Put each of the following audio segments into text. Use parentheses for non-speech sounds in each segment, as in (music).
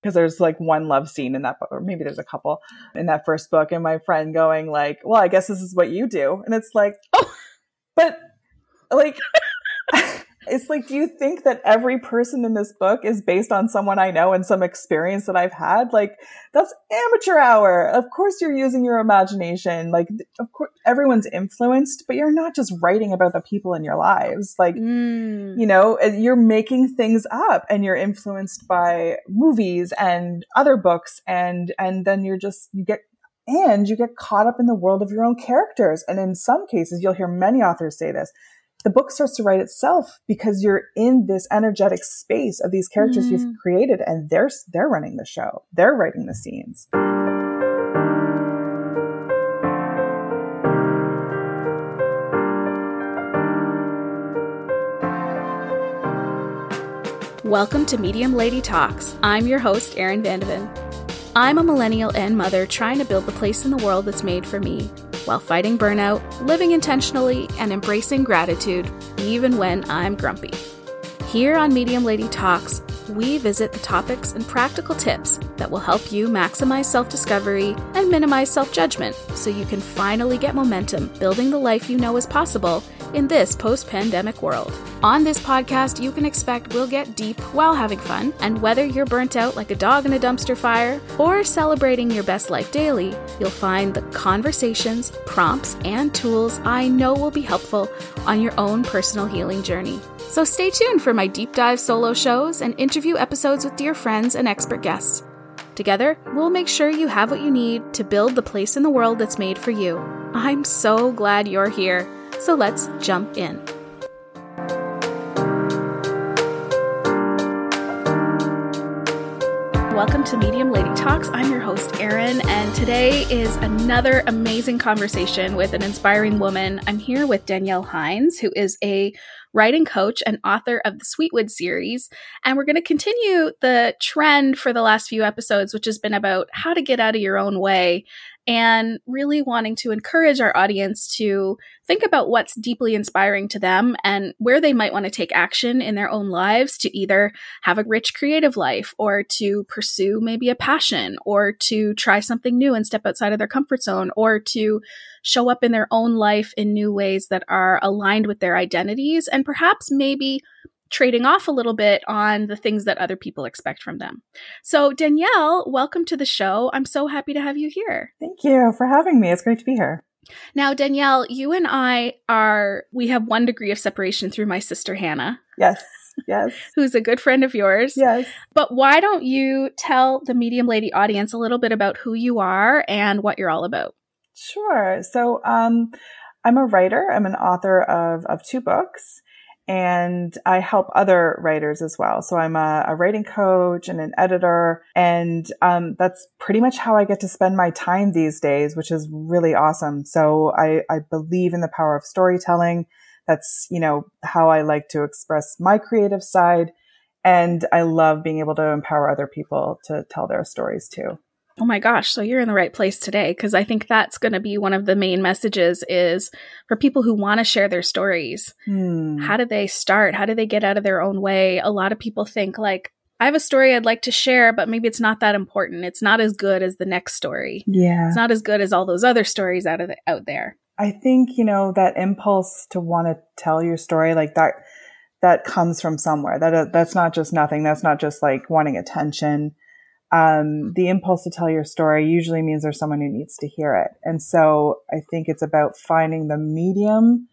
because there's like one love scene in that book, or maybe there's a couple in that first book, and my friend going like, "Well, I guess this is what you do," and it's like, oh, but like. It's like, do you think that every person in this book is based on someone I know and some experience that I've had? Like, that's amateur hour. Of course, you're using your imagination. Like, of course, everyone's influenced, but you're not just writing about the people in your lives. Like, mm. you know, you're making things up and you're influenced by movies and other books. And, and then you're just, you get and you get caught up in the world of your own characters. And in some cases, you'll hear many authors say this the book starts to write itself because you're in this energetic space of these characters mm. you've created and they're they're running the show. They're writing the scenes. Welcome to Medium Lady Talks. I'm your host, Erin Vandeven. I'm a millennial and mother trying to build the place in the world that's made for me while fighting burnout, living intentionally, and embracing gratitude, even when I'm grumpy. Here on Medium Lady Talks, we visit the topics and practical tips that will help you maximize self discovery and minimize self judgment so you can finally get momentum building the life you know is possible in this post pandemic world. On this podcast, you can expect we'll get deep while having fun, and whether you're burnt out like a dog in a dumpster fire or celebrating your best life daily, you'll find the conversations, prompts, and tools I know will be helpful on your own personal healing journey. So stay tuned for my deep dive solo shows and interview episodes with dear friends and expert guests. Together, we'll make sure you have what you need to build the place in the world that's made for you. I'm so glad you're here. So let's jump in. Welcome to Medium Lady Talks. I'm your host, Erin, and today is another amazing conversation with an inspiring woman. I'm here with Danielle Hines, who is a writing coach and author of the Sweetwood series. And we're going to continue the trend for the last few episodes, which has been about how to get out of your own way and really wanting to encourage our audience to think about what's deeply inspiring to them and where they might want to take action in their own lives to either have a rich creative life or to pursue maybe a passion or to try something new and step outside of their comfort zone or to show up in their own life in new ways that are aligned with their identities and perhaps maybe trading off a little bit on the things that other people expect from them. So, Danielle, welcome to the show. I'm so happy to have you here. Thank you for having me. It's great to be here. Now, Danielle, you and I are, we have one degree of separation through my sister, Hannah. Yes. Yes. (laughs) Who's a good friend of yours. Yes. But why don't you tell the Medium Lady audience a little bit about who you are and what you're all about? Sure. So, um, I'm a writer. I'm an author of, of two books and I help other writers as well. So I'm a, a writing coach and an editor, and um, that's pretty much how I get to spend my time these days, which is really awesome. So I, I believe in the power of storytelling. That's you know how I like to express my creative side, and I love being able to empower other people to tell their stories too. Oh my gosh, so you're in the right place today because I think that's going to be one of the main messages is for people who want to share their stories. Hmm. How do they start? How do they get out of their own way? A lot of people think like I have a story I'd like to share, but maybe it's not that important. It's not as good as the next story. Yeah. It's not as good as all those other stories out of the, out there. I think, you know, that impulse to want to tell your story like that that comes from somewhere. That that's not just nothing. That's not just like wanting attention um, the impulse to tell your story usually means there's someone who needs to hear it. And so I think it's about finding the medium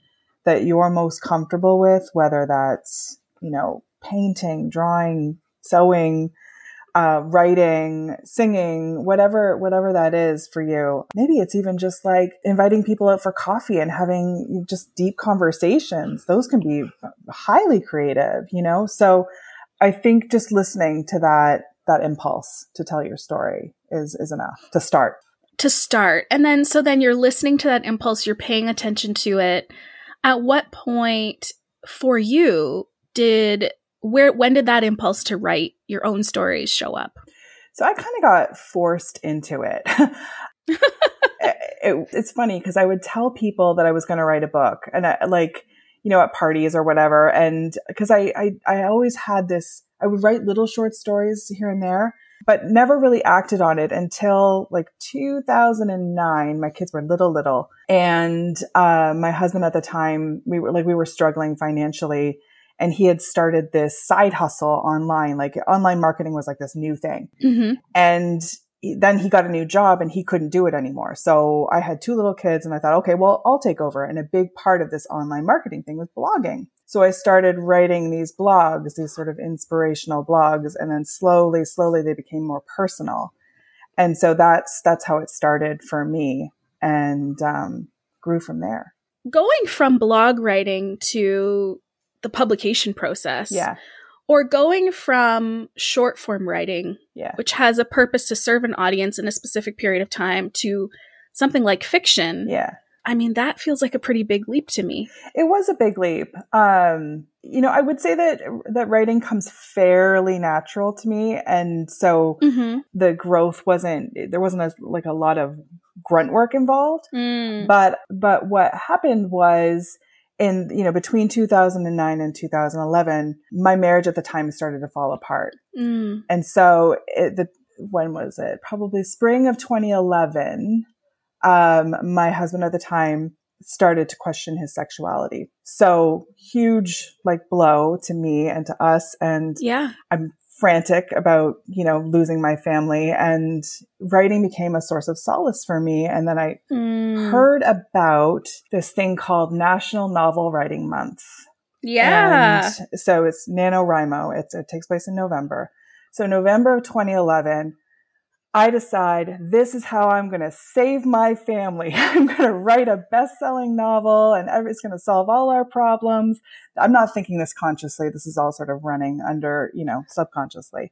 that you're most comfortable with, whether that's, you know, painting, drawing, sewing, uh, writing, singing, whatever, whatever that is for you. Maybe it's even just like inviting people out for coffee and having just deep conversations. Those can be highly creative, you know? So I think just listening to that that impulse to tell your story is is enough to start. To start. And then so then you're listening to that impulse you're paying attention to it. At what point for you did where when did that impulse to write your own stories show up? So i kind of got forced into it, (laughs) it it's funny because i would tell people that i was going to write a book and I, like you know at parties or whatever and because I, I i always had this I would write little short stories here and there, but never really acted on it until like 2009. My kids were little, little. And, uh, my husband at the time, we were like, we were struggling financially and he had started this side hustle online. Like online marketing was like this new thing. Mm-hmm. And then he got a new job and he couldn't do it anymore. So I had two little kids and I thought, okay, well, I'll take over. And a big part of this online marketing thing was blogging. So I started writing these blogs, these sort of inspirational blogs. And then slowly, slowly they became more personal. And so that's, that's how it started for me and, um, grew from there. Going from blog writing to the publication process. Yeah. Or going from short form writing, Yeah. which has a purpose to serve an audience in a specific period of time, to something like fiction. Yeah. I mean, that feels like a pretty big leap to me. It was a big leap. Um, you know, I would say that that writing comes fairly natural to me, and so Mm-hmm. the growth wasn't there wasn't a, like a lot of grunt work involved. Mm. But but what happened was in you know between 2009 and 2011, my marriage at the time started to fall apart, Mm. and so it, the when was it? Probably spring of 2011. Um, my husband at the time started to question his sexuality. So huge like blow to me and to us. And Yeah. I'm frantic about, you know, losing my family and writing became a source of solace for me. And then I Mm. heard about this thing called National Novel Writing Month. Yeah. And so it's NaNoWriMo. It's, it takes place in November. So November of 2011, I decide this is how I'm going to save my family. (laughs) I'm going to write a best-selling novel and it's going to solve all our problems. I'm not thinking this consciously. This is all sort of running under, you know, subconsciously.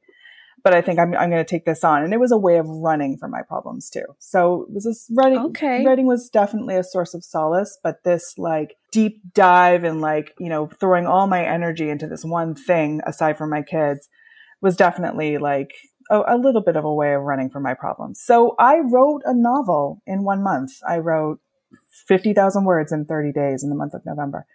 But I think I'm, I'm going to take this on. And it was a way of running from my problems too. So it was this writing, Okay. writing was definitely a source of solace, but this like deep dive and like, you know, throwing all my energy into this one thing aside from my kids was definitely like a, a little bit of a way of running from my problems. So I wrote a novel in one month. I wrote 50,000 words in 30 days in the month of November.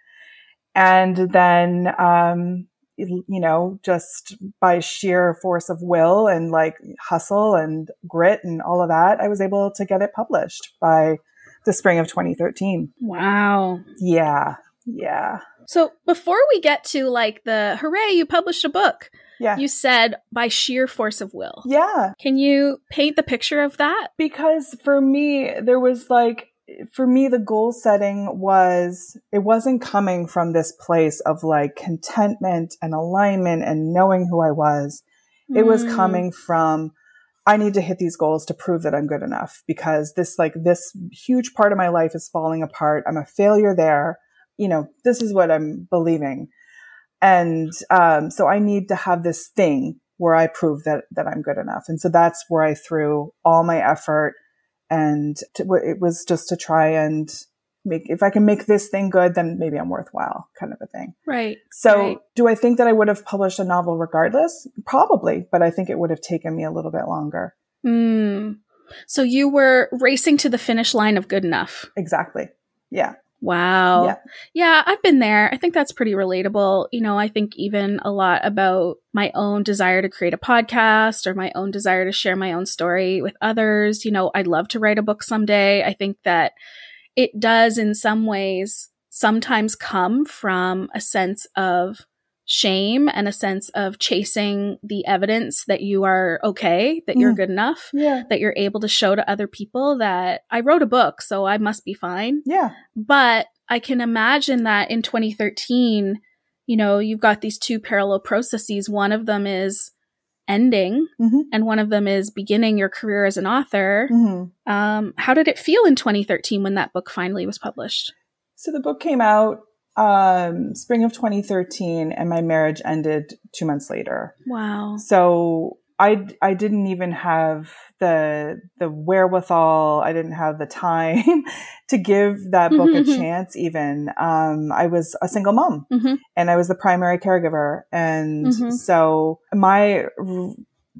And then, um, you know, just by sheer force of will and like hustle and grit and all of that, I was able to get it published by the spring of 2013. Wow. Yeah. Yeah. So before we get to like the hooray, you published a book, Yeah. you said by sheer force of will. yeah. Can you paint the picture of that? because for me there was like for me the goal setting was it wasn't coming from this place of like contentment and alignment and knowing who I was it was Mm. coming from I need to hit these goals to prove that I'm good enough because this like this huge part of my life is falling apart I'm a failure there you know this is what I'm believing and um, so I need to have this thing where I prove that that I'm good enough. And so that's where I threw all my effort, and to, it was just to try and make if I can make this thing good, then maybe I'm worthwhile, kind of a thing. Right. So Right. do I think that I would have published a novel regardless? Probably, but I think it would have taken me a little bit longer. Mm. So you were racing to the finish line of good enough. Exactly. Yeah. Wow. Yeah. Yeah, I've been there. I think that's pretty relatable. You know, I think even a lot about my own desire to create a podcast or my own desire to share my own story with others. You know, I'd love to write a book someday. I think that it does, in some ways, sometimes come from a sense of shame and a sense of chasing the evidence that you are okay, that you're Mm. good enough, Yeah. that you're able to show to other people that I wrote a book, so I must be fine. Yeah. But I can imagine that in 2013, you know, you've got these two parallel processes. One of them is ending, Mhm. and one of them is beginning your career as an author. hmm Um, how did it feel in 2013 when that book finally was published? So the book came out um, spring of 2013, and my marriage ended two months later. Wow. So I I didn't even have the the wherewithal. I didn't have the time (laughs) to give that book a chance. Even um, I was a single mom, Mhm. and I was the primary caregiver, and Mhm. so my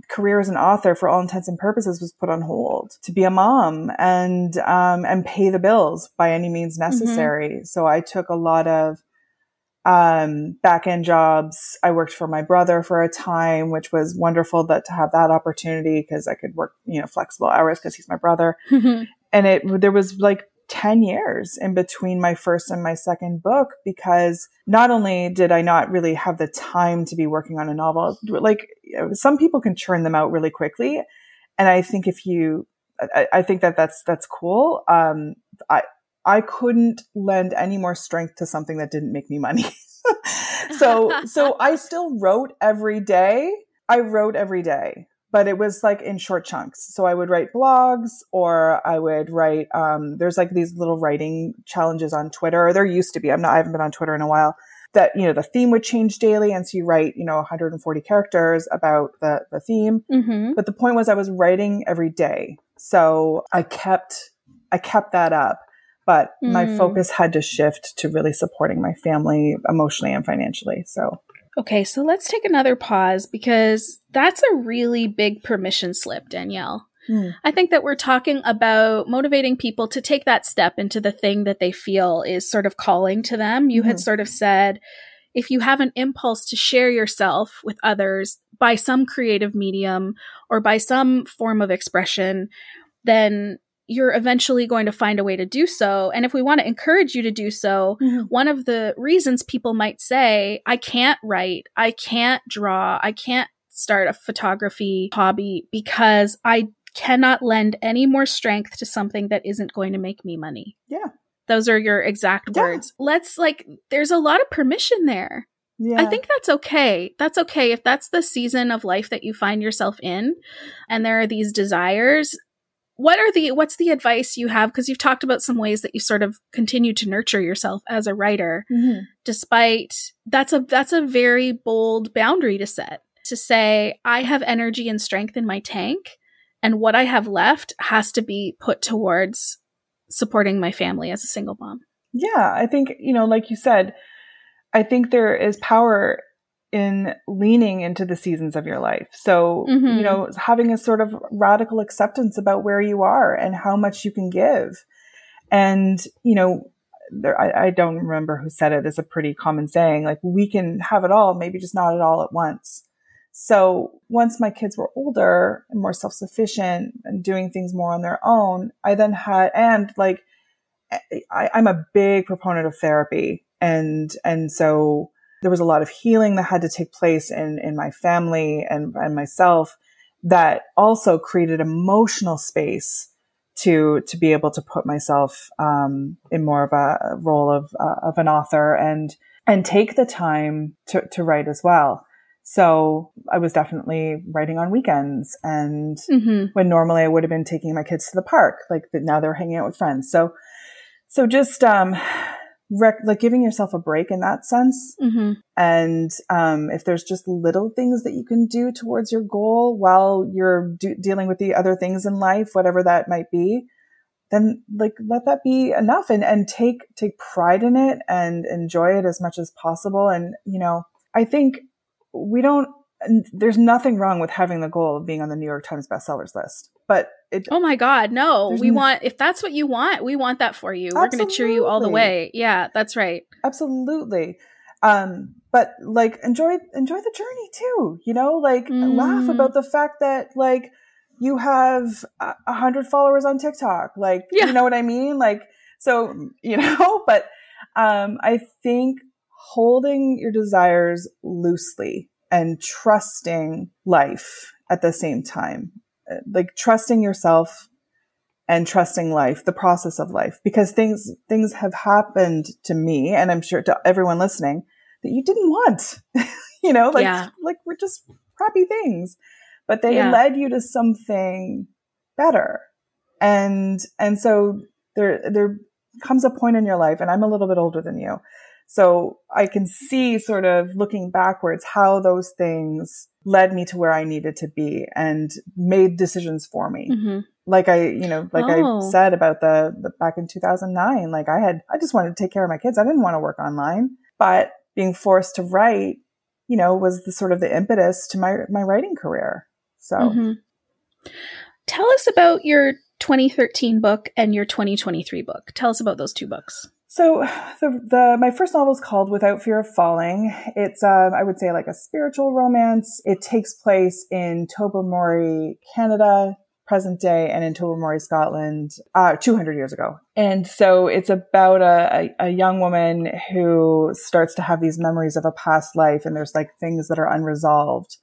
career as an author, for all intents and purposes, was put on hold to be a mom and um, and pay the bills by any means necessary. So I took a lot of um, back end jobs. I worked for my brother for a time, which was wonderful that to have that opportunity because I could work, you know, flexible hours because he's my brother. and it, there was like 10 years in between my first and my second book because not only did I not really have the time to be working on a novel, like some people can churn them out really quickly. And I think if you, I, I think that that's, that's cool. Um, I, I couldn't lend any more strength to something that didn't make me money. (laughs) so, so I still wrote every day. I wrote every day, but it was like in short chunks. So I would write blogs or I would write, um, there's like these little writing challenges on Twitter. There used to be. I'm not, I haven't been on Twitter in a while that, you know, the theme would change daily. And so you write, you know, 140 characters about the, the theme. Mm-hmm. But the point was I was writing every day. So I kept, I kept that up but mm. my focus had to shift to really supporting my family emotionally and financially. So, okay, so let's take another pause because that's a really big permission slip, Danielle. Hmm. I think that we're talking about motivating people to take that step into the thing that they feel is sort of calling to them. You mm-hmm. had sort of said, if you have an impulse to share yourself with others by some creative medium or by some form of expression, then you're eventually going to find a way to do so. And if we want to encourage you to do so, mm-hmm. one of the reasons people might say, I can't write, I can't draw, I can't start a photography hobby because I cannot lend any more strength to something that isn't going to make me money. Yeah. Those are your exact yeah. words. Let's like, there's a lot of permission there. Yeah. I think that's okay. That's okay. If that's the season of life that you find yourself in and there are these desires, what are the what's the advice you have? Because you've talked about some ways that you sort of continue to nurture yourself as a writer mm-hmm. despite that's a that's a very bold boundary to set. To say i have energy and strength in my tank and what i have left has to be put towards supporting my family as a single mom. Yeah i think you know like you said i think there is power in leaning into the seasons of your life. So, mm-hmm. you know, having a sort of radical acceptance about where you are and how much you can give. And, you know, there, I, I don't remember who said it. It's a pretty common saying, like, we can have it all, maybe just not it all at once. So once my kids were older and more self-sufficient and doing things more on their own, I then had, and like, I, I'm a big proponent of therapy. And, and so there was a lot of healing that had to take place in, in my family and, and myself that also created emotional space to to be able to put myself um, in more of a role of uh, of an author and and take the time to to write as well. So I was definitely writing on weekends and mm-hmm. when normally I would have been taking my kids to the park, like now they're hanging out with friends. So so just um, rec- like giving yourself a break in that sense. Mm-hmm. And um, if there's just little things that you can do towards your goal while you're do- dealing with the other things in life, whatever that might be, then like let that be enough and and take take pride in it and enjoy it as much as possible. And you know, I think we don't. There's nothing wrong with having the goal of being on the New York Times bestsellers list, but it, oh my God, no. We want, if that's what you want, we want that for you. Absolutely. We're going to cheer you all the way. Yeah, that's right. Absolutely. Um, but like enjoy, enjoy the journey too, you know, like mm. laugh about the fact that like you have a hundred followers on TikTok. Like, yeah. you know what I mean? Like, so, you (laughs) know, but, um, I think holding your desires loosely and trusting life at the same time like trusting yourself and trusting life, the process of life, because things, things have happened to me and I'm sure to everyone listening that you didn't want, (laughs) you know, like, yeah. like we're just crappy things, but they yeah. led you to something better. And, and so there, there comes a point in your life, and I'm a little bit older than you. So I can see sort of looking backwards how those things led me to where I needed to be and made decisions for me. Mm-hmm. Like I, you know, like oh. I said about the, the back in 2009, like I had, I just wanted to take care of my kids. I didn't want to work online, but being forced to write, you know, was the sort of the impetus to my, my writing career. So mm-hmm. tell us about your 2013 book and your 2023 book. Tell us about those two books. So the, the my first novel is called Without Fear of Falling. It's um, I would say like a spiritual romance. It takes place in Tobermory, Canada, present day, and in Tobermory, Scotland, uh, 200 years ago. And so it's about a, a, a young woman who starts to have these memories of a past life, and there's like things that are unresolved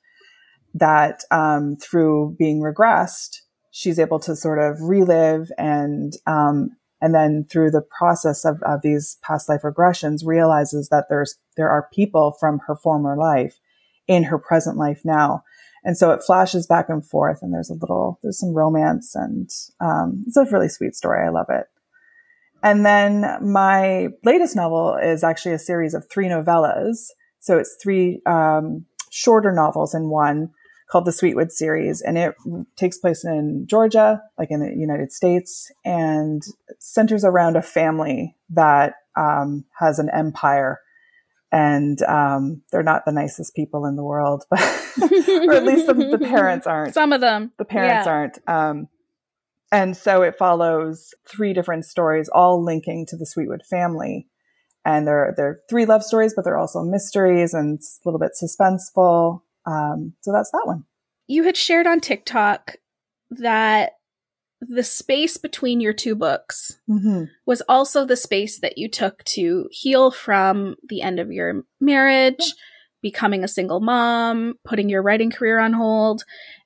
that um, through being regressed, she's able to sort of relive and um, and then through the process of, of these past life regressions realizes that there's there are people from her former life in her present life now. And so it flashes back and forth and there's a little there's some romance and um, it's a really sweet story. I love it. And then my latest novel is actually a series of three novellas. So it's three um, shorter novels in one called the Sweetwood series, and it takes place in Georgia, like in the United States, and centers around a family that um, has an empire. And um, they're not the nicest people in the world, (laughs) but or at least the, the, parents aren't. Some of them, the parents yeah. aren't. Um, and so it follows three different stories, all linking to the Sweetwood family. And they're they're three love stories, but they're also mysteries and it's a little bit suspenseful. Um, so that's that one. You had shared on TikTok that the space between your two books mm-hmm. was also the space that you took to heal from the end of your marriage, yeah. becoming a single mom, putting your writing career on hold,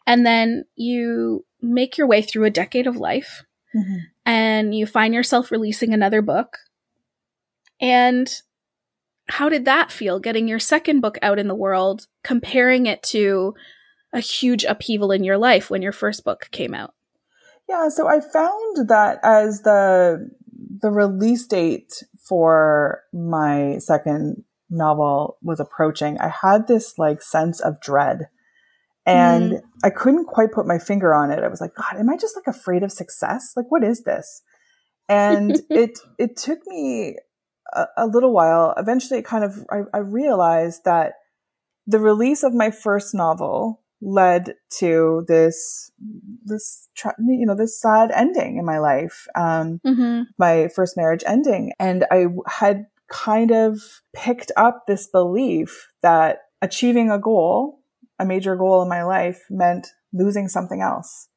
and then you make your way through a decade of life mm-hmm. and you find yourself releasing another book. And how did that feel getting your second book out in the world, comparing it to a huge upheaval in your life when your first book came out? Yeah, so I found that as the the release date for my second novel was approaching, I had this like sense of dread. And mm. I couldn't quite put my finger on it. I was like, God, am I just like afraid of success? Like, what is this? And (laughs) it it took me a, a, little while. Eventually, it kind of I, I realized that the release of my first novel led to this this you know this sad ending in my life um mm-hmm. my first marriage ending and i had kind of picked up this belief that achieving a goal a major goal in my life meant losing something else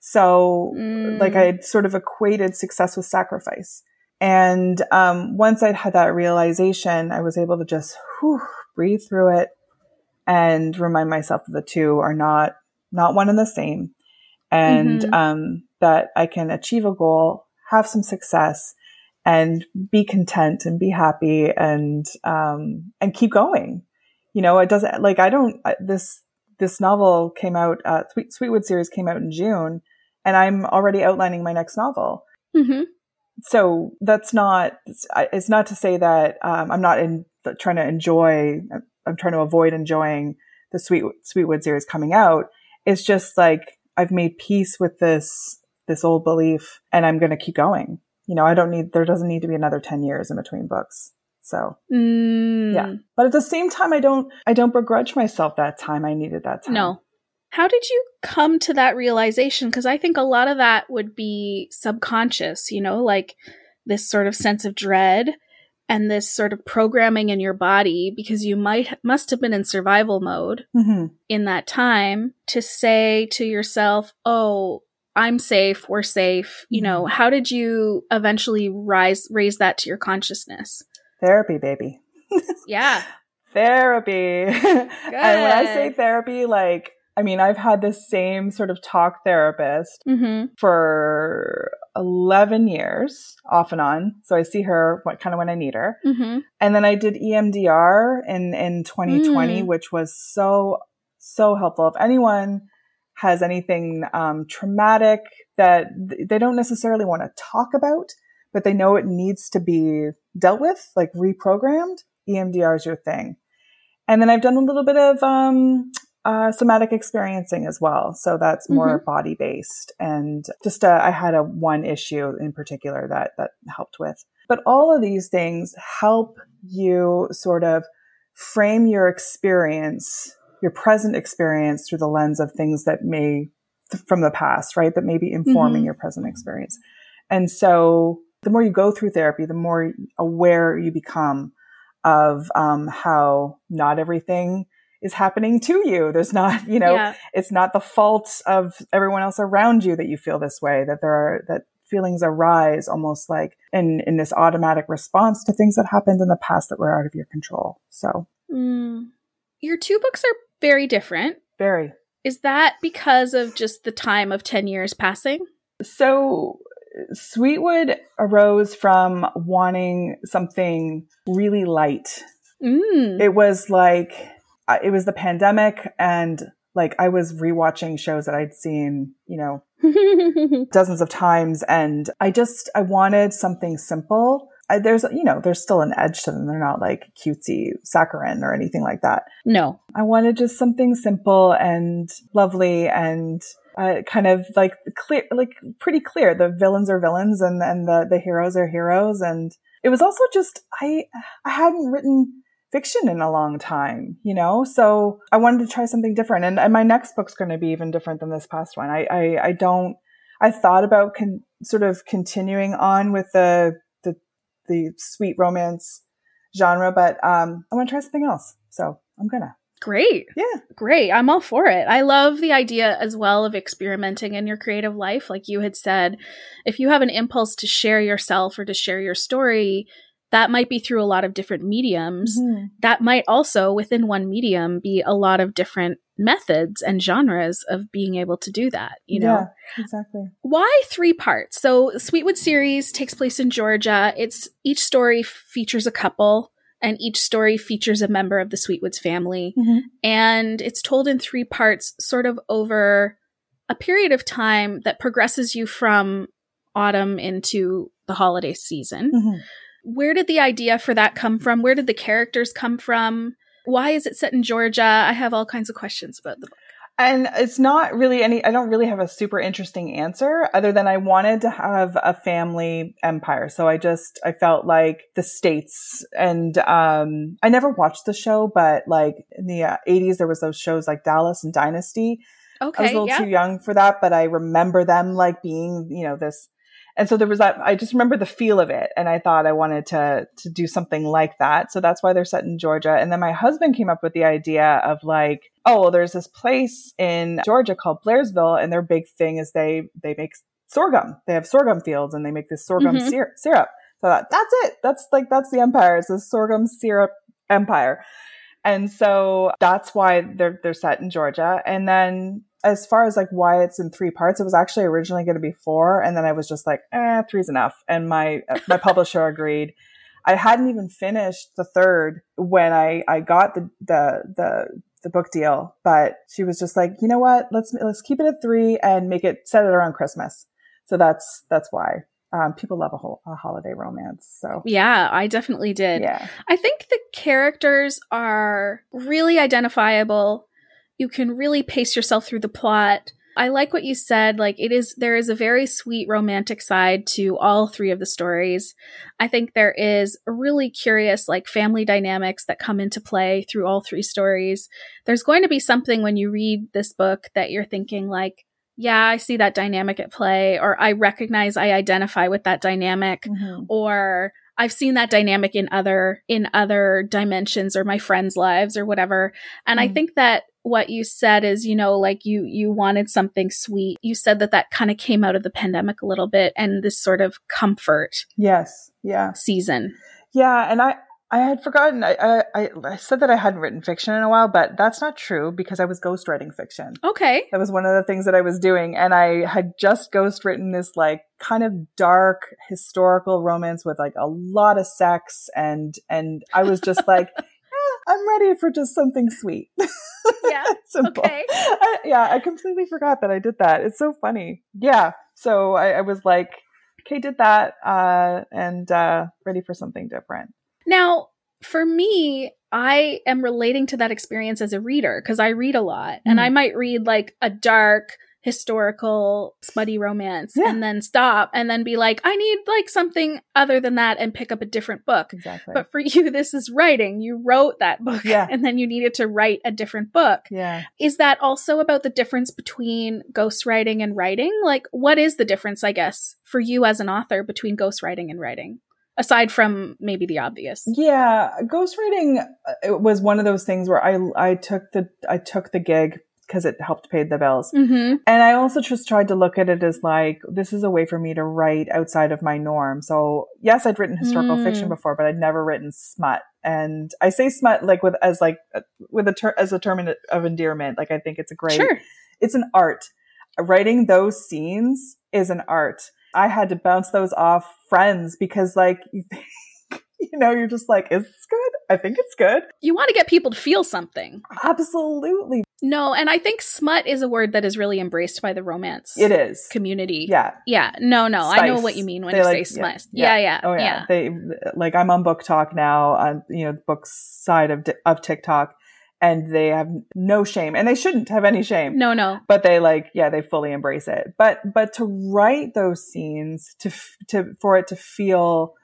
so mm. like i had sort of equated success with sacrifice and um, once i'd had that realization i was able to just whew, breathe through it and remind myself that the two are not not one and the same and mm-hmm. um, that i can achieve a goal have some success and be content and be happy and um, and keep going you know it doesn't like i don't this this novel came out uh, Sweet, sweetwood series came out in june and i'm already outlining my next novel mm-hmm. So that's not it's not to say that um, i'm not in trying to enjoy I'm trying to avoid enjoying the Sweet Sweetwood series coming out. It's just like I've made peace with this this old belief, and I'm going to keep going. You know, I don't need there doesn't need to be another ten years in between books. So mm. yeah, but at the same time, I don't I don't begrudge myself that time I needed that time. No. How did you come to that realization? Because I think a lot of that would be subconscious. You know, like this sort of sense of dread and this sort of programming in your body because you might must have been in survival mode mm-hmm. in that time to say to yourself, "Oh, I'm safe, we're safe." Mm-hmm. You know, how did you eventually rise raise that to your consciousness? Therapy, baby. (laughs) yeah. Therapy. (laughs) and when I say therapy, like I mean, I've had the same sort of talk therapist mm-hmm. for 11 years off and on. So I see her what kind of when I need her. Mm-hmm. And then I did EMDR in, in 2020, mm. which was so, so helpful. If anyone has anything um, traumatic that they don't necessarily want to talk about, but they know it needs to be dealt with, like reprogrammed, EMDR is your thing. And then I've done a little bit of um, uh, somatic experiencing as well. So that's more mm-hmm. body based. And just uh, I had a one issue in particular that that helped with. But all of these things help you sort of frame your experience, your present experience through the lens of things that may from the past, right? That may be informing mm-hmm. your present experience. And so the more you go through therapy, the more aware you become of um, how not everything is happening to you. There's not, you know, yeah. it's not the fault of everyone else around you that you feel this way, that there are, that feelings arise almost like in, in this automatic response to things that happened in the past that were out of your control. So, mm. your two books are very different. Very. Is that because of just the time of 10 years passing? So, Sweetwood arose from wanting something really light. Mm. It was like, it was the pandemic and like I was rewatching shows that I'd seen, you know, (laughs) dozens of times. And I just, I wanted something simple. I, there's, you know, there's still an edge to them. They're not like cutesy saccharine or anything like that. No. I wanted just something simple and lovely and uh, kind of like clear, like pretty clear. The villains are villains and, and the, the heroes are heroes. And it was also just, I, I hadn't written fiction in a long time, you know? So I wanted to try something different. And, and my next book's going to be even different than this past one. I, I, I don't, I thought about con- sort of continuing on with the, the, the sweet romance genre, but, um, I want to try something else. So I'm gonna. Great. Yeah. Great. I'm all for it. I love the idea as well of experimenting in your creative life. Like you had said, if you have an impulse to share yourself or to share your story, that might be through a lot of different mediums. Mm-hmm. That might also, within one medium, be a lot of different methods and genres of being able to do that, you know? Yeah, exactly. Why three parts? So, Sweetwood series takes place in Georgia. It's each story features a couple and each story features a member of the Sweetwoods family. Mm-hmm. And it's told in three parts, sort of over a period of time that progresses you from autumn into the holiday season. Mm-hmm. Where did the idea for that come from? Where did the characters come from? Why is it set in Georgia? I have all kinds of questions about the book. And it's not really any, I don't really have a super interesting answer other than I wanted to have a family empire. So I just, I felt like the states and, um, I never watched the show, but like in the uh, 80s, there was those shows like Dallas and Dynasty. Okay. I was a little yeah. too young for that, but I remember them like being, you know, this and so there was that i just remember the feel of it and i thought i wanted to to do something like that. So that's why they're set in georgia. And then my husband came up with the idea of like oh well there's this place in georgia called blairsville and their big thing is they they make sorghum. They have sorghum fields and they make this sorghum mm-hmm. syrup, syrup. So that, that's it. That's like that's the empire. It's a sorghum syrup empire. And so that's why they're they're set in Georgia. And then as far as like why it's in three parts, it was actually originally going to be four, and then I was just like, eh, three's enough. And my my (laughs) publisher agreed. I hadn't even finished the third when I I got the the the the book deal, but she was just like, you know what, let's let's keep it at three and make it set it around Christmas. So that's that's why. Um, people love a, whole, a holiday romance. So yeah, I definitely did. Yeah, I think the characters are really identifiable you can really pace yourself through the plot. I like what you said. Like, it is, there is a very sweet romantic side to all three of the stories. I think there is really curious, like, family dynamics that come into play through all three stories. There's going to be something when you read this book that you're thinking, like, yeah, I see that dynamic at play, or I recognize, I identify with that dynamic, mm-hmm. or I've seen that dynamic in other in other dimensions or my friends' lives or whatever. And mm. I think that what you said is, you know, like you you wanted something sweet. You said that that kind of came out of the pandemic a little bit and this sort of comfort. Yes. Yeah. Season. Yeah, and I I had forgotten. I, I, I said that I hadn't written fiction in a while, but that's not true because I was ghostwriting fiction. Okay. That was one of the things that I was doing. And I had just ghostwritten this like kind of dark historical romance with like a lot of sex. And, and I was just like, (laughs) I'm ready for just something sweet. (laughs) Yeah. Simple. Okay. I, yeah. I completely forgot that I did that. It's so funny. Yeah. So I, I was like, okay, did that, uh, and, uh, ready for something different. Now, for me, I am relating to that experience as a reader because I read a lot mm. and I might read like a dark, historical smutty romance Yeah. and then stop and then be like, I need like something other than that and pick up a different book. Exactly. But for (laughs) you, this is writing. You wrote that book Yeah. and then you needed to write a different book. yeah. Is that also about the difference between ghostwriting and writing? Like, what is the difference, I guess, for you as an author between ghostwriting and writing? Aside from maybe the obvious. Yeah, ghostwriting uh, it was one of those things where I I took the I took the gig because it helped pay the bills. Mm-hmm. And I also just tried to look at it as like this is a way for me to write outside of my norm. So, yes, I'd written historical Mm. fiction before, but I'd never written smut. And I say smut like with as like uh, with a ter- as a term of endearment. Like I think it's a great Sure. it's an art. Writing those scenes is an art. I had to bounce those off friends because like (laughs) (laughs) you know, you're just like, is this good? I think it's good. You want to get people to feel something. Absolutely. No, and I think smut is a word that is really embraced by the romance It is. community. Yeah. Yeah. No, no. I know what you mean when They you like- say yeah, smut. Yeah, yeah. Oh yeah. yeah. They like I'm on BookTok now on you know the book side of of TikTok and they have no shame and they shouldn't have any shame. No, no. But they like yeah, they fully embrace it. But but to write those scenes to to for it to feel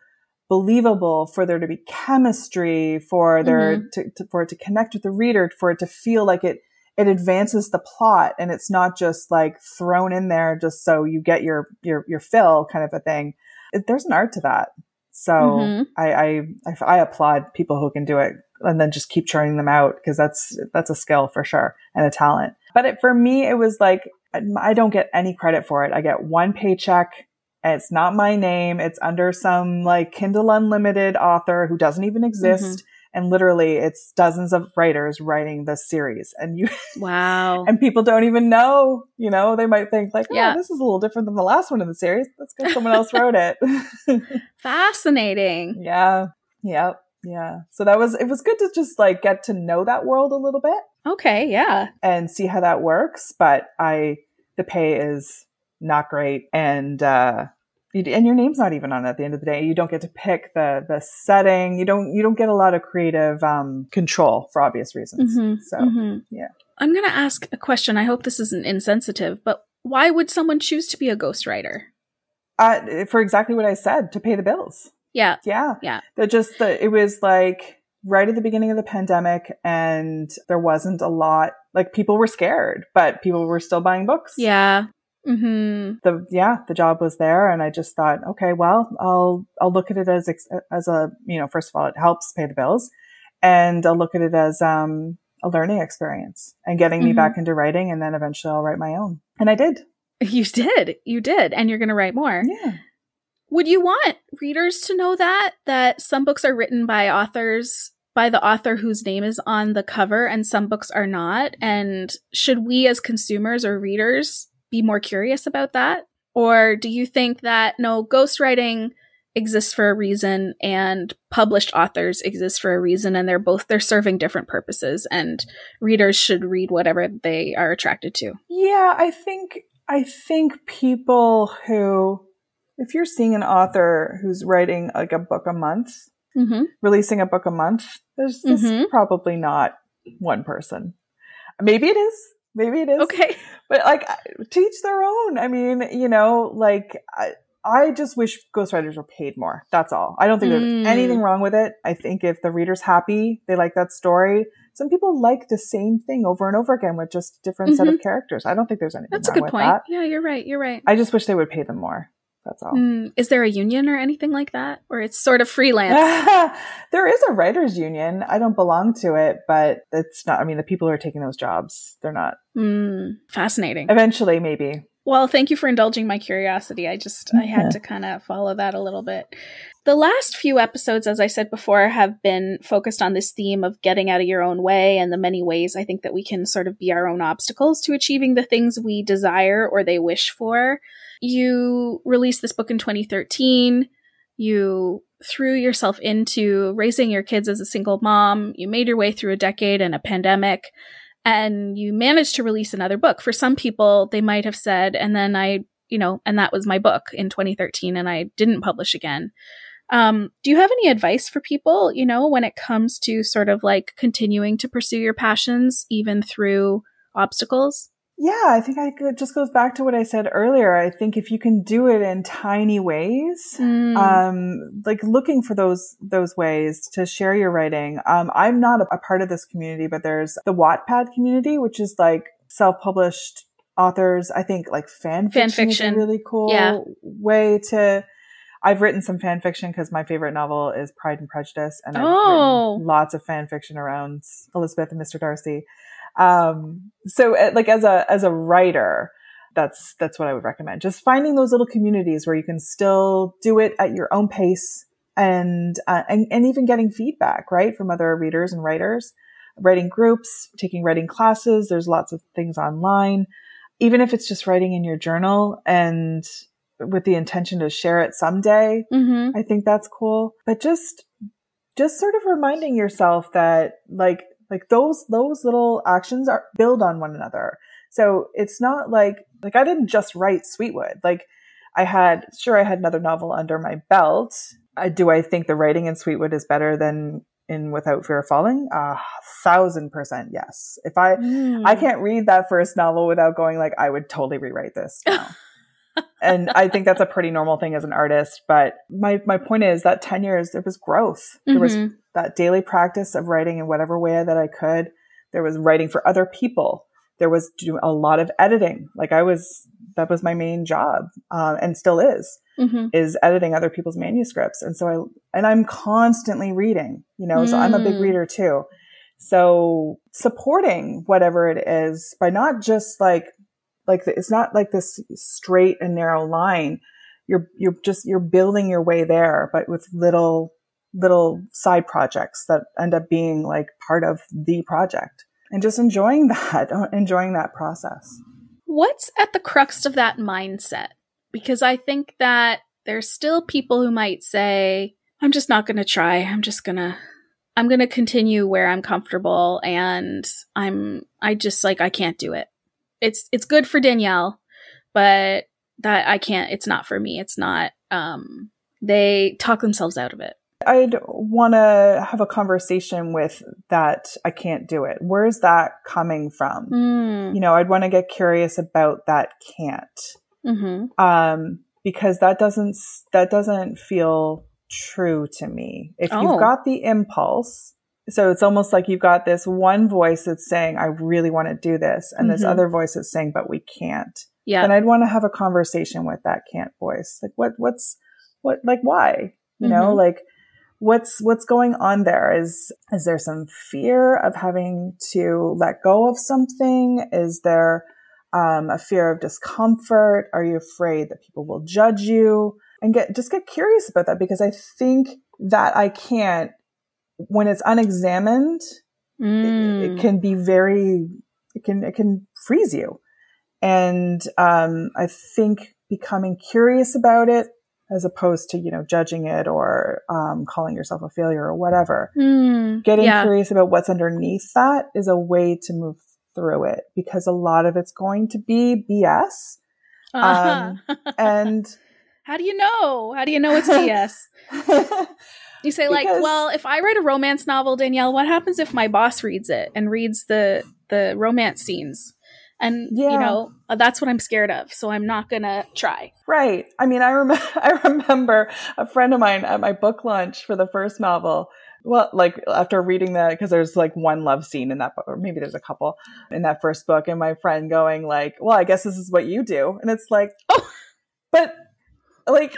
believable for there to be chemistry for there to, to for it to connect with the reader for it to feel like it it advances the plot and it's not just like thrown in there just so you get your your your fill kind of a thing. It- there's an art to that. So Mhm. I, I I applaud people who can do it and then just keep churning them out because that's that's a skill for sure and a talent. But it, for me it was like I don't get any credit for it. I get one paycheck it's not my name. It's under some like Kindle Unlimited author who doesn't even exist. Mm-hmm. And literally it's dozens of writers writing this series and you, (laughs) Wow. and people don't even know, you know, they might think like, oh, Yeah. this is a little different than the last one in the series. That's because someone else wrote it. (laughs) Fascinating. yeah. Yep. Yeah. So that was, it was good to just like get to know that world a little bit Okay. Yeah. and see how that works. But I, the pay is not great. And, uh, and your name's not even on it at the end of the day. You don't get to pick the, the setting. You don't, you don't get a lot of creative, um, control for obvious reasons. Mhm, So mhm. yeah. I'm going to ask a question. I hope this isn't insensitive, but why would someone choose to be a ghostwriter? uh, for exactly what I said to pay the bills. Yeah. Yeah. Yeah. That just the it was like right at the beginning of the pandemic and there wasn't a lot like people were scared, but people were still buying books. Yeah. Hmm The yeah, the job was there and I just thought, okay, well, I'll I'll look at it as ex- as a, you know, first of all it helps pay the bills and I'll look at it as um a learning experience and getting me Mhm. back into writing and then eventually I'll write my own. And I did. You did. You did. And you're going to write more. Yeah. Would you want readers to know that that some books are written by authors by the author whose name is on the cover and some books are not? And should we as consumers or readers be more curious about that? Or do you think that no ghostwriting exists for a reason and published authors exist for a reason and they're both they're serving different purposes and readers should read whatever they are attracted to. Yeah, I think I think people who if you're seeing an author who's writing like a book a month, Mhm. releasing a book a month, there's Mhm. probably not one person. Maybe it is. Maybe it is. Okay. But like teach their own. I mean, you know, like I, I just wish ghostwriters were paid more. That's all. I don't think Mm. there's anything wrong with it. I think if the reader's happy, they like that story. Some people like the same thing over and over again with just a different set of characters. I don't think there's anything Mm-hmm. That's a good point. that. Yeah, you're right. You're right. I just wish they would pay them more. That's all. Mm, is there a union or anything like that? Or it's sort of freelance? (laughs) there is a writers union. I don't belong to it, but it's not, I mean, the people who are taking those jobs, they're not. mm, fascinating. Eventually, maybe. Well, thank you for indulging my curiosity. I just, I had to kind of follow that a little bit. The last few episodes, as I said before, have been focused on this theme of getting out of your own way and the many ways I think that we can sort of be our own obstacles to achieving the things we desire or they wish for. You released this book in 2013. You threw yourself into raising your kids as a single mom. You made your way through a decade and a pandemic and you managed to release another book. For some people, they might have said, and then I, you know, and that was my book in 2013 and I didn't publish again. Um, do you have any advice for people, you know, when it comes to sort of like continuing to pursue your passions even through obstacles? Yeah, I think I, it just goes back to what I said earlier. I think if you can do it in tiny ways, mm. um, like looking for those those ways to share your writing. Um, I'm not a, a part of this community, but there's the Wattpad community, which is like self-published authors. I think like fan fiction, fan fiction. is a really cool yeah. way to. I've written some fan fiction because my favorite novel is Pride and Prejudice, and I've oh. written lots of fan fiction around Elizabeth and Mr. Darcy. Um, so uh, like as a, as a writer, that's, that's what I would recommend. Just finding those little communities where you can still do it at your own pace and, uh, and, and even getting feedback, right? From other readers and writers, writing groups, taking writing classes. There's lots of things online. Even if it's just writing in your journal and with the intention to share it someday, mm-hmm. I think that's cool. But just, just sort of reminding yourself that like like those, those little actions are build on one another. So it's not like, like I didn't just write Sweetwood. Like I had, sure, I had another novel under my belt. I, do I think the writing in Sweetwood is better than in Without Fear of Falling? A thousand percent yes. If I, mm. I can't read that first novel without going like, I would totally rewrite this now. (laughs) and I think that's a pretty normal thing as an artist. But my, my point is that 10 years, there was growth. There mm-hmm. was that daily practice of writing in whatever way that I could. There was writing for other people. There was a lot of editing. Like I was, that was my main job, uh, and still is, mm-hmm. is editing other people's manuscripts. And so I, and I'm constantly reading, you know, mm. so I'm a big mm. reader too. So supporting whatever it is by not just like like it's not like this straight and narrow line. You're, you're just, you're building your way there, but with little, little side projects that end up being like part of the project and just enjoying (laughs) that, uh, enjoying that process. What's at the crux of that mindset? Because I think that there's still people who might say, I'm just not going to try. I'm just going to I'm going to continue where I'm comfortable and I'm I just like I can't do it it's it's good for Danielle, but that I can't. It's not for me. It's not. Um, they talk themselves out of it. I'd want to have a conversation with that. I can't do it. Where's that coming from? Mm. You know, I'd want to get curious about that can't, mm-hmm. um, because that doesn't that doesn't feel true to me. If oh. you've got the impulse so it's almost like you've got this one voice that's saying, I really want to do this. And mm-hmm. this other voice that's saying, but we can't. Yeah. And I'd want to have a conversation with that can't voice. Like what, what's, what, like why? You mm-hmm. know, like what's, what's going on there? Is, is there some fear of having to let go of something? Is there, um, a fear of discomfort? Are you afraid that people will judge you? And get, just get curious about that because I think that I can't when it's unexamined, mm. it, it, mm. can be very, it can, it can freeze you. And, um, I think becoming curious about it as opposed to, you know, judging it or, um, calling yourself a failure or whatever, mm. getting yeah. curious about what's underneath that is a way to move through it because a lot of it's going to be BS. Uh-huh. Um, and (laughs) how do you know? How do you know it's (laughs) BS? (laughs) You say like, well, if I write a romance novel, Danielle, what happens if my boss reads it and reads the the romance scenes? And yeah. you know, uh, that's what I'm scared of. So I'm not going to try. Right. I mean, I remember (laughs) I remember a friend of mine at my book launch for the first novel well, like after reading that, because there's like one love scene in that book, or maybe there's a couple in that first book, and my friend going like, "Well, I guess this is what you do," and it's like, oh, (laughs) but like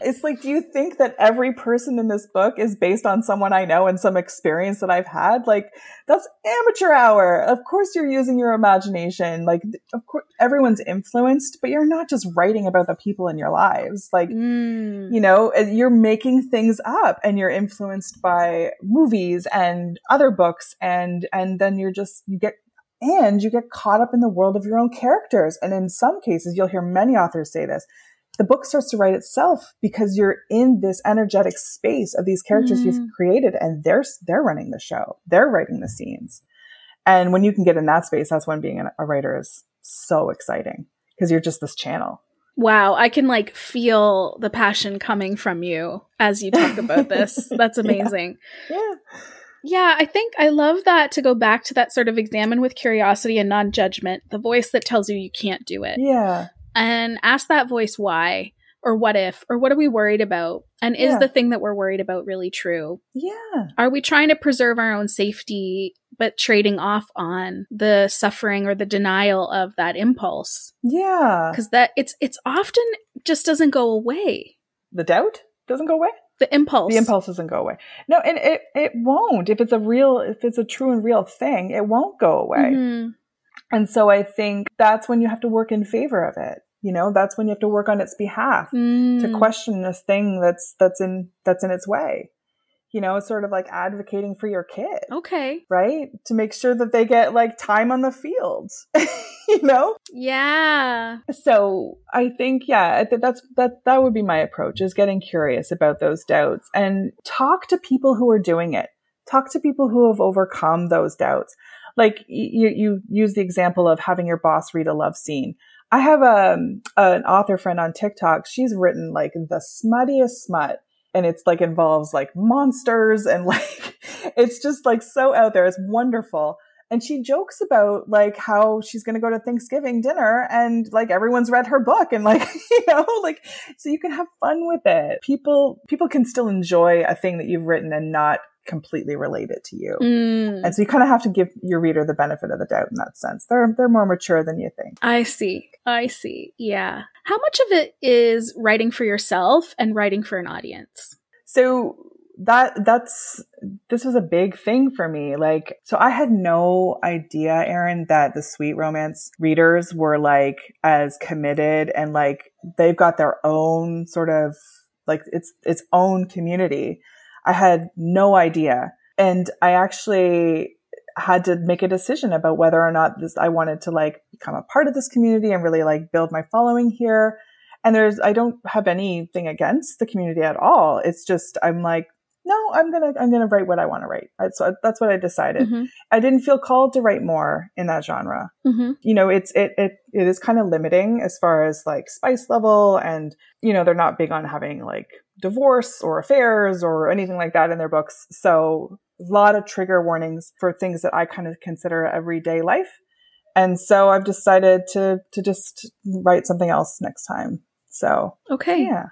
it's like, do you think that every person in this book is based on someone I know and some experience that I've had? Like, that's amateur hour. Of course, you're using your imagination. Like, of course, everyone's influenced, but you're not just writing about the people in your lives. Like, mm. you know, you're making things up and you're influenced by movies and other books. And, and then you're just, you get and you get caught up in the world of your own characters. And in some cases, you'll hear many authors say this the book starts to write itself because you're in this energetic space of these characters mm. you've created and they're they're running the show they're writing the scenes and when you can get in that space that's when being a writer is so exciting because you're just this channel wow i can like feel the passion coming from you as you talk about this (laughs) that's amazing yeah. yeah. Yeah, I think I love that to go back to that sort of examine with curiosity and non judgment, the voice that tells you you can't do it. Yeah. And ask that voice why or what if or what are we worried about? And is Yeah. the thing that we're worried about really true? Yeah. Are we trying to preserve our own safety but trading off on the suffering or the denial of that impulse? Yeah. Cuz that it's it's often just doesn't go away. The doubt doesn't go away. The impulse. The impulse doesn't go away. No, and it, it won't. If it's a real, if it's a true and real thing, it won't go away. Mhm. And so I think that's when you have to work in favor of it. You know, that's when you have to work on its behalf to Mm. question this thing that's that's in that's in its way. You know, it's sort of like advocating for your kid, Okay. right? To make sure that they get like time on the field. (laughs) you know? Yeah. So I think, yeah, that's that that would be my approach is getting curious about those doubts and talk to people who are doing it. Talk to people who have overcome those doubts. Like you, you use the example of having your boss read a love scene. I have um, an author friend on TikTok. She's written like the smuttiest smut and it's like involves like monsters and (laughs) like it's just like so out there. It's wonderful. And she jokes about like how she's going to go to Thanksgiving dinner and like everyone's read her book and like, (laughs) you know, like, so you can have fun with it. People, people can still enjoy a thing that you've written and not completely relate it to you. Mm. And so you kind of have to give your reader the benefit of the doubt in that sense. They're, they're more mature than you think. I see. I see. Yeah. How much of it is writing for yourself and writing for an audience? So that that's this was a big thing for me like so i had no idea Erin that the sweet romance readers were like as committed and like they've got their own sort of like its its own community i had no idea. And i actually had to make a decision about whether or not this i wanted to like become a part of this community and really like build my following here. And there's i don't have anything against the community at all. It's just i'm like no i'm gonna i'm gonna write what i want to write so that's what i decided. Mm-hmm. i didn't feel called to write more in that genre. Mm-hmm. you know it's it it, it is kind of limiting as far as like spice level and you know they're not big on having like divorce or affairs or anything like that in their books so a lot of trigger warnings for things that i kind of consider everyday life and so i've decided to to just write something else next time so Okay. yeah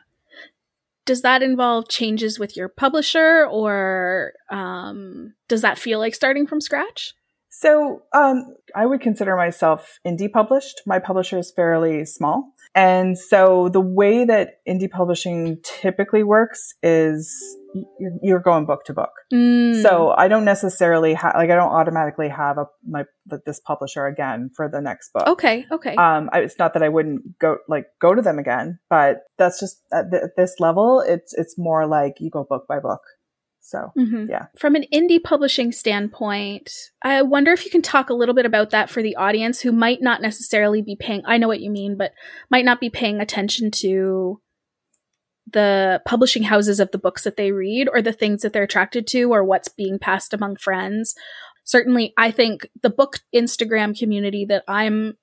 Does that involve changes with your publisher or um, does that feel like starting from scratch? So um, I would consider myself indie published. My publisher is fairly small. And so the way that indie publishing typically works is you're, you're going book to book. Mm. So I don't necessarily have, like, I don't automatically have a, my, this publisher again for the next book. okay, okay. Um, I, it's not that I wouldn't go, like, go to them again, but that's just at, th- at this level, it's, it's more like you go book by book. So Mhm. yeah. From an indie publishing standpoint, I wonder if you can talk a little bit about that for the audience who might not necessarily be paying, I know what you mean, but might not be paying attention to the publishing houses of the books that they read or the things that they're attracted to or what's being passed among friends. Certainly, I think the book Instagram community that I'm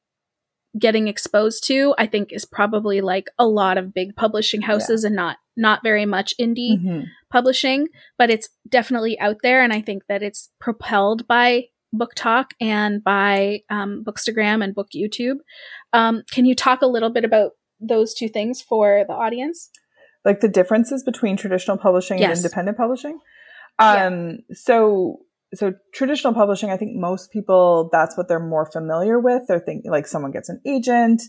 getting exposed to, I think is probably like a lot of big publishing houses and not not very much indie Mhm. publishing, but it's definitely out there. And I think that it's propelled by BookTok and by um, Bookstagram and Book YouTube. Um, can you talk a little bit about those two things for the audience? like the differences between traditional publishing Yes. and independent publishing. Yeah. Um, so, so traditional publishing, I think most people, that's what they're more familiar with. They're thinking like someone gets an agent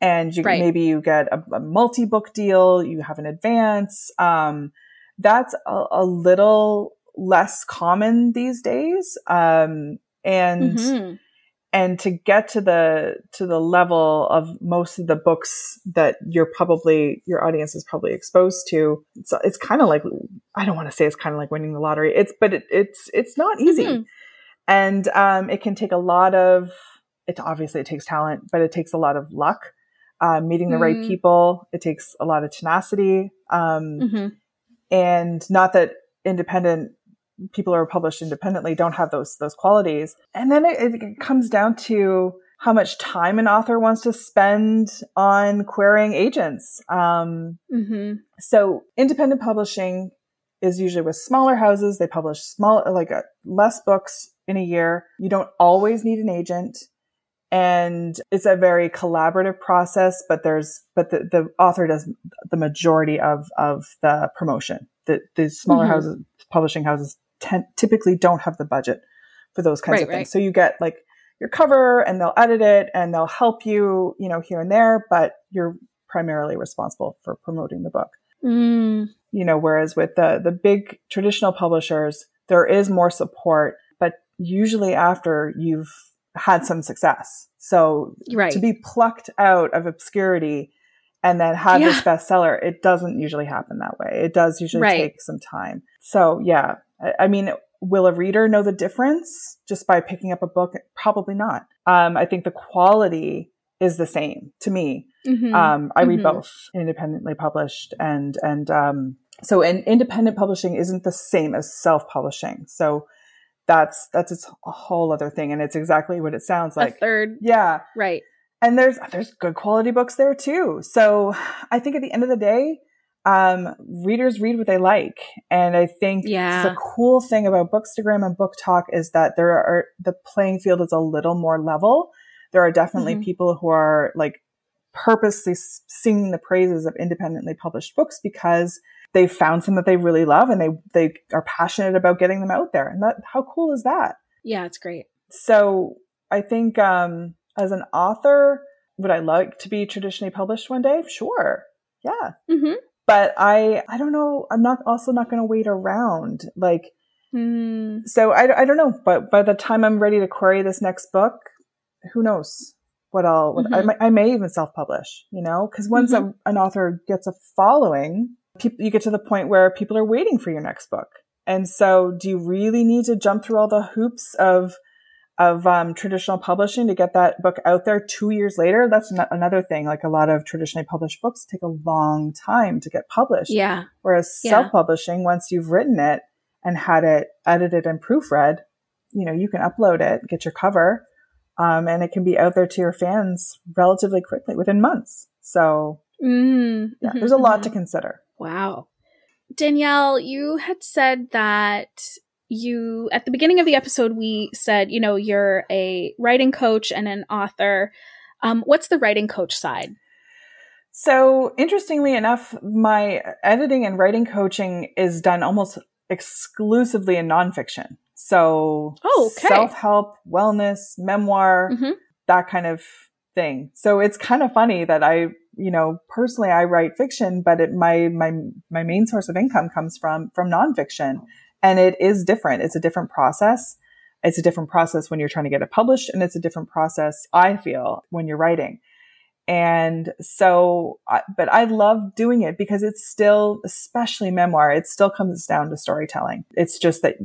and you, Right. maybe you get a, a multi-book deal, you have an advance. Um, that's a, a little less common these days. Um, and, Mhm. and to get to the to the level of most of the books that you're probably your audience is probably exposed to it's, it's kind of like i don't want to say it's kind of like winning the lottery it's but it, it's it's not easy Mhm. and um, it can take a lot of it obviously it takes talent but it takes a lot of luck uh, meeting the right Mm. people it takes a lot of tenacity um, Mhm. and not that independent people who are published independently don't have those those qualities and then it, it comes down to how much time an author wants to spend on querying agents um, Mhm. so independent publishing is usually with smaller houses. They publish small, like uh, less books in a year. You don't always need an agent. And it's a very collaborative process, but there's, but the, the author does the majority of, of the promotion. The, the smaller mm-hmm. houses, publishing houses typically don't have the budget for those kinds right, of things. Right. So you get like your cover and they'll edit it and they'll help you, you know, here and there, but you're primarily responsible for promoting the book. Mm. You know, whereas with the, the big traditional publishers, there is more support, but usually after you've had some success. So right. to be plucked out of obscurity and then have yeah. this bestseller, it doesn't usually happen that way. It does usually right. take some time. So yeah, I, I mean, will a reader know the difference just by picking up a book? Probably not. Um, I think the quality is the same to me. Mm-hmm. Um, I read mm-hmm. both independently published and, and, um, so in, independent publishing isn't the same as self-publishing. So that's, that's its a whole other thing. And it's exactly what it sounds like. A third. Yeah. Right. And there's, there's good quality books there too. So I think at the end of the day, um, readers read what they like. And I think yeah. the cool thing about Bookstagram and book talk is that there are, the playing field is a little more level. There are definitely mm-hmm. people who are like purposely singing the praises of independently published books because they found some that they really love and they, they are passionate about getting them out there. And that, how cool is that? Yeah, it's great. So I think, um, as an author, would I like to be traditionally published one day? Sure. Yeah. Mm-hmm but I, I don't know. I'm not also not going to wait around. Like, mm. so I, I don't know. But by the time I'm ready to query this next book, who knows what I'll, mm-hmm. I, I, may even self-publish, you know, because once mm-hmm. a, an author gets a following, people, you get to the point where people are waiting for your next book. And so do you really need to jump through all the hoops of of um, traditional publishing to get that book out there two years later. That's n- another thing. Like a lot of traditionally published books take a long time to get published. Yeah. Whereas yeah. self-publishing, once you've written it and had it edited and proofread, you know, you can upload it, get your cover, um, and it can be out there to your fans relatively quickly within months. So mm-hmm. yeah, there's a lot to consider. Wow. Danielle, you had said that you at the beginning of the episode we said you know you're a writing coach and an author um, what's the writing coach side so interestingly enough my editing and writing coaching is done almost exclusively in nonfiction so oh, okay. self-help wellness memoir mm-hmm. that kind of thing so it's kind of funny that i you know personally i write fiction but it, my my my main source of income comes from from nonfiction and it is different. It's a different process. It's a different process when you're trying to get it published. And it's a different process, I feel, when you're writing. And so, but I love doing it because it's still, especially memoir, it still comes down to storytelling. It's just that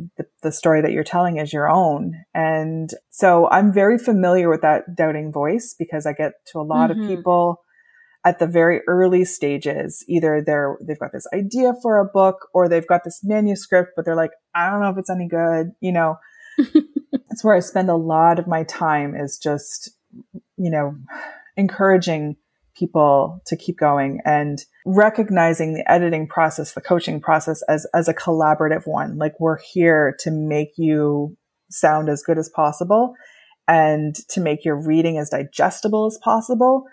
the, story that you're telling is your own. And so I'm very familiar with that doubting voice because I get to a lot mm-hmm. of people at the very early stages. Either they're, they've got this idea for a book or they've got this manuscript, but they're like, I don't know if it's any good. You know, (laughs) that's where I spend a lot of my time is just, you know, encouraging people to keep going and recognizing the editing process, the coaching process as, as a collaborative one. Like we're here to make you sound as good as possible and to make your reading as digestible as possible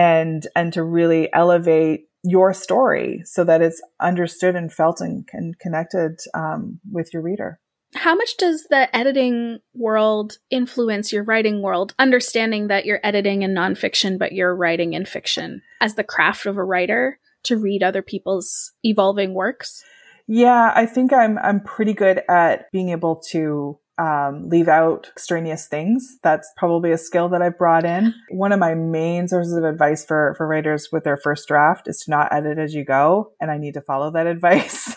and and to really elevate your story so that it's understood and felt and, and connected um, with your reader. How much does the editing world influence your writing world? Understanding that you're editing in nonfiction, but you're writing in fiction as the craft of a writer to read other people's evolving works. Yeah, I think I'm I'm pretty good at being able to um, leave out extraneous things. That's probably a skill that I've brought in. One of my main sources of advice for, for writers with their first draft is to not edit as you go. And I need to follow that (laughs) advice.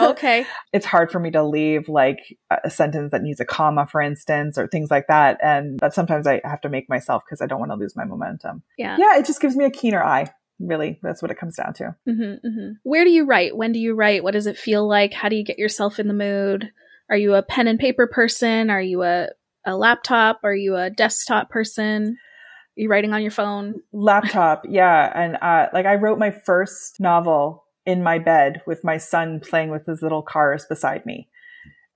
okay. It's hard for me to leave like a sentence that needs a comma, for instance, or things like that. And but sometimes I have to make myself because I don't want to lose my momentum. Yeah. Yeah. It just gives me a keener eye really that's what it comes down to mm-hmm, mm-hmm. where do you write when do you write what does it feel like how do you get yourself in the mood are you a pen and paper person? Are you a, a laptop? Are you a desktop person? Are you writing on your phone? Laptop, (laughs) yeah. And uh, like I wrote my first novel in my bed with my son playing with his little cars beside me.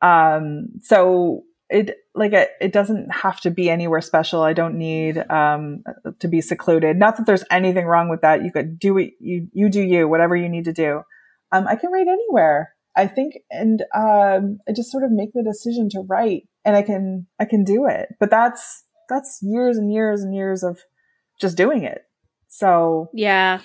Um, so it like it, it doesn't have to be anywhere special. I don't need um, to be secluded. Not that there's anything wrong with that. You could do it. You you do you. Whatever you need to do. Um, I can write anywhere. I think, and um, I just sort of make the decision to write, and I can I can do it. But that's that's years and years and years of just doing it. So yeah,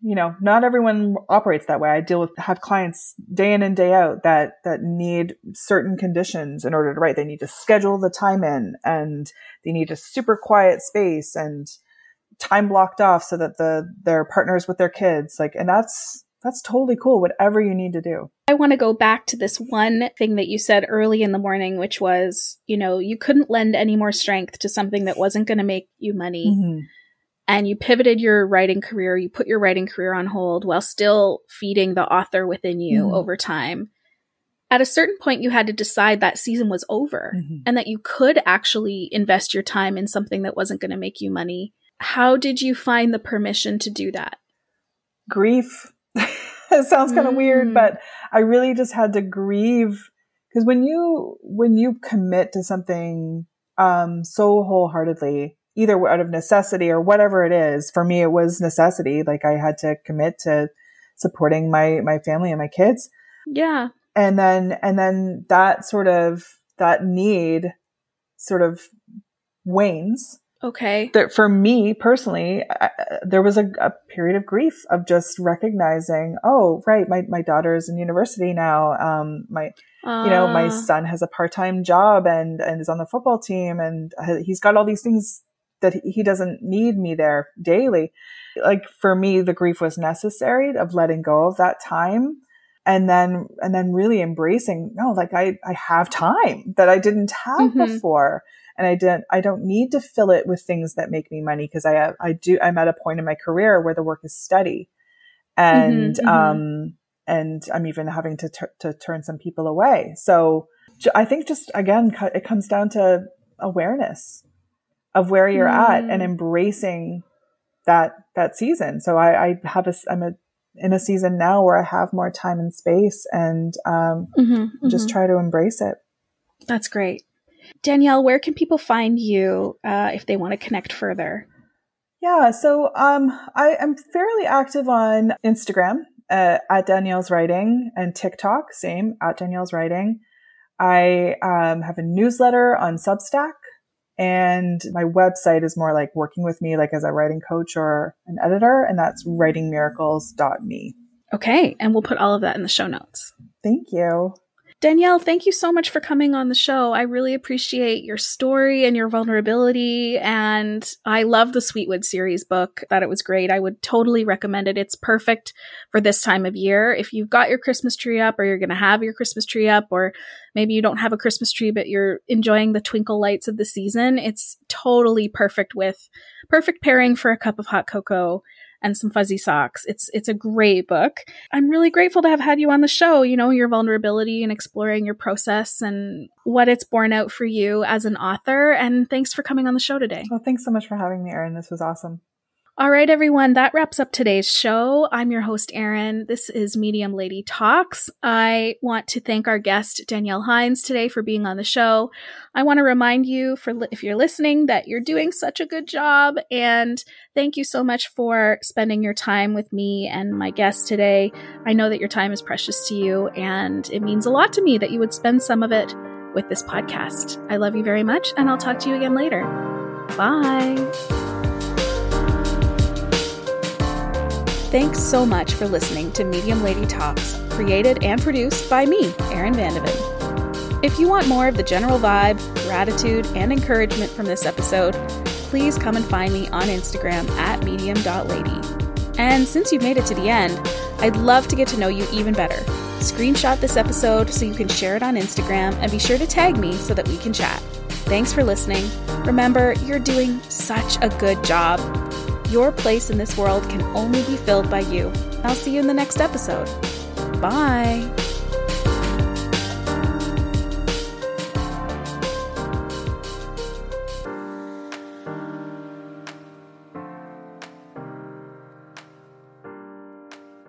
you know, not everyone operates that way. I deal with have clients day in and day out that that need certain conditions in order to write. They need to schedule the time in and they need a super quiet space and time blocked off so that the their partners with their kids like and that's that's totally cool whatever you need to do. I want to go back to this one thing that you said early in the morning which was, you know, you couldn't lend any more strength to something that wasn't going to make you money. Mm-hmm and you pivoted your writing career, you put your writing career on hold while still feeding the author within you mm-hmm. over time. At a certain point, you had to decide that season was over mm-hmm. and that you could actually invest your time in something that wasn't going to make you money. How did you find the permission to do that? Grief. (laughs) it sounds kind of mm. weird, but I really just had to grieve because when you when you commit to something um, so wholeheartedly, either out of necessity or whatever it is. For me, it was necessity. Like I had to commit to supporting my, my family and my kids. Yeah. And then, and then that sort of, that need sort of wanes. Okay. That for me personally, I, there was a, a, period of grief of just recognizing, oh, right, my, my daughter is in university now. Um, my, uh. you know, my ah. son has a part-time job and, and is on the football team and he's got all these things that he doesn't need me there daily. Like for me, the grief was necessary of letting go of that time and then, and then really embracing, no, like I, I have time that I didn't have mm-hmm. before. And I didn't, I don't need to fill it with things that make me money because I, I do, I'm at a point in my career where the work is steady and, mm-hmm, mm-hmm. um, and I'm even having to, t- to turn some people away. So I think just again, it comes down to awareness of where you're mm. at and mm. embracing that that season. So I, I have a I'm a in a season now where I have more time and space and um, mm-hmm, mm-hmm. just try to embrace it. That's great. Danielle, where can people find you uh, if they want to connect further? Yeah, so um, I am fairly active on Instagram uh, at Danielle's Writing and TikTok, same at Danielle's Writing. I um, have a newsletter on Substack and my website is more like working with me, like as a writing coach or an editor, and that's writingmiracles.me. Okay. And we'll put all of that in the show notes. Thank you. Danielle, thank you so much for coming on the show. I really appreciate your story and your vulnerability. And I love the Sweetwood series book, that it was great. I would totally recommend it. It's perfect for this time of year. If you've got your Christmas tree up or you're going to have your Christmas tree up, or maybe you don't have a Christmas tree, but you're enjoying the twinkle lights of the season, it's totally perfect with perfect pairing for a cup of hot cocoa and some fuzzy socks. It's it's a great book. I'm really grateful to have had you on the show, you know, your vulnerability and exploring your process and what it's borne out for you as an author and thanks for coming on the show today. Well, thanks so much for having me, Erin. This was awesome. All right, everyone, that wraps up today's show. I'm your host, Erin. This is Medium Lady Talks. I want to thank our guest, Danielle Hines, today for being on the show. I want to remind you, for li- if you're listening, that you're doing such a good job. And thank you so much for spending your time with me and my guest today. I know that your time is precious to you, and it means a lot to me that you would spend some of it with this podcast. I love you very much, and I'll talk to you again later. Bye. Thanks so much for listening to Medium Lady Talks, created and produced by me, Erin Vandeven. If you want more of the general vibe, gratitude, and encouragement from this episode, please come and find me on Instagram at medium.lady. And since you've made it to the end, I'd love to get to know you even better. Screenshot this episode so you can share it on Instagram and be sure to tag me so that we can chat. Thanks for listening. Remember, you're doing such a good job. Your place in this world can only be filled by you. I'll see you in the next episode. Bye.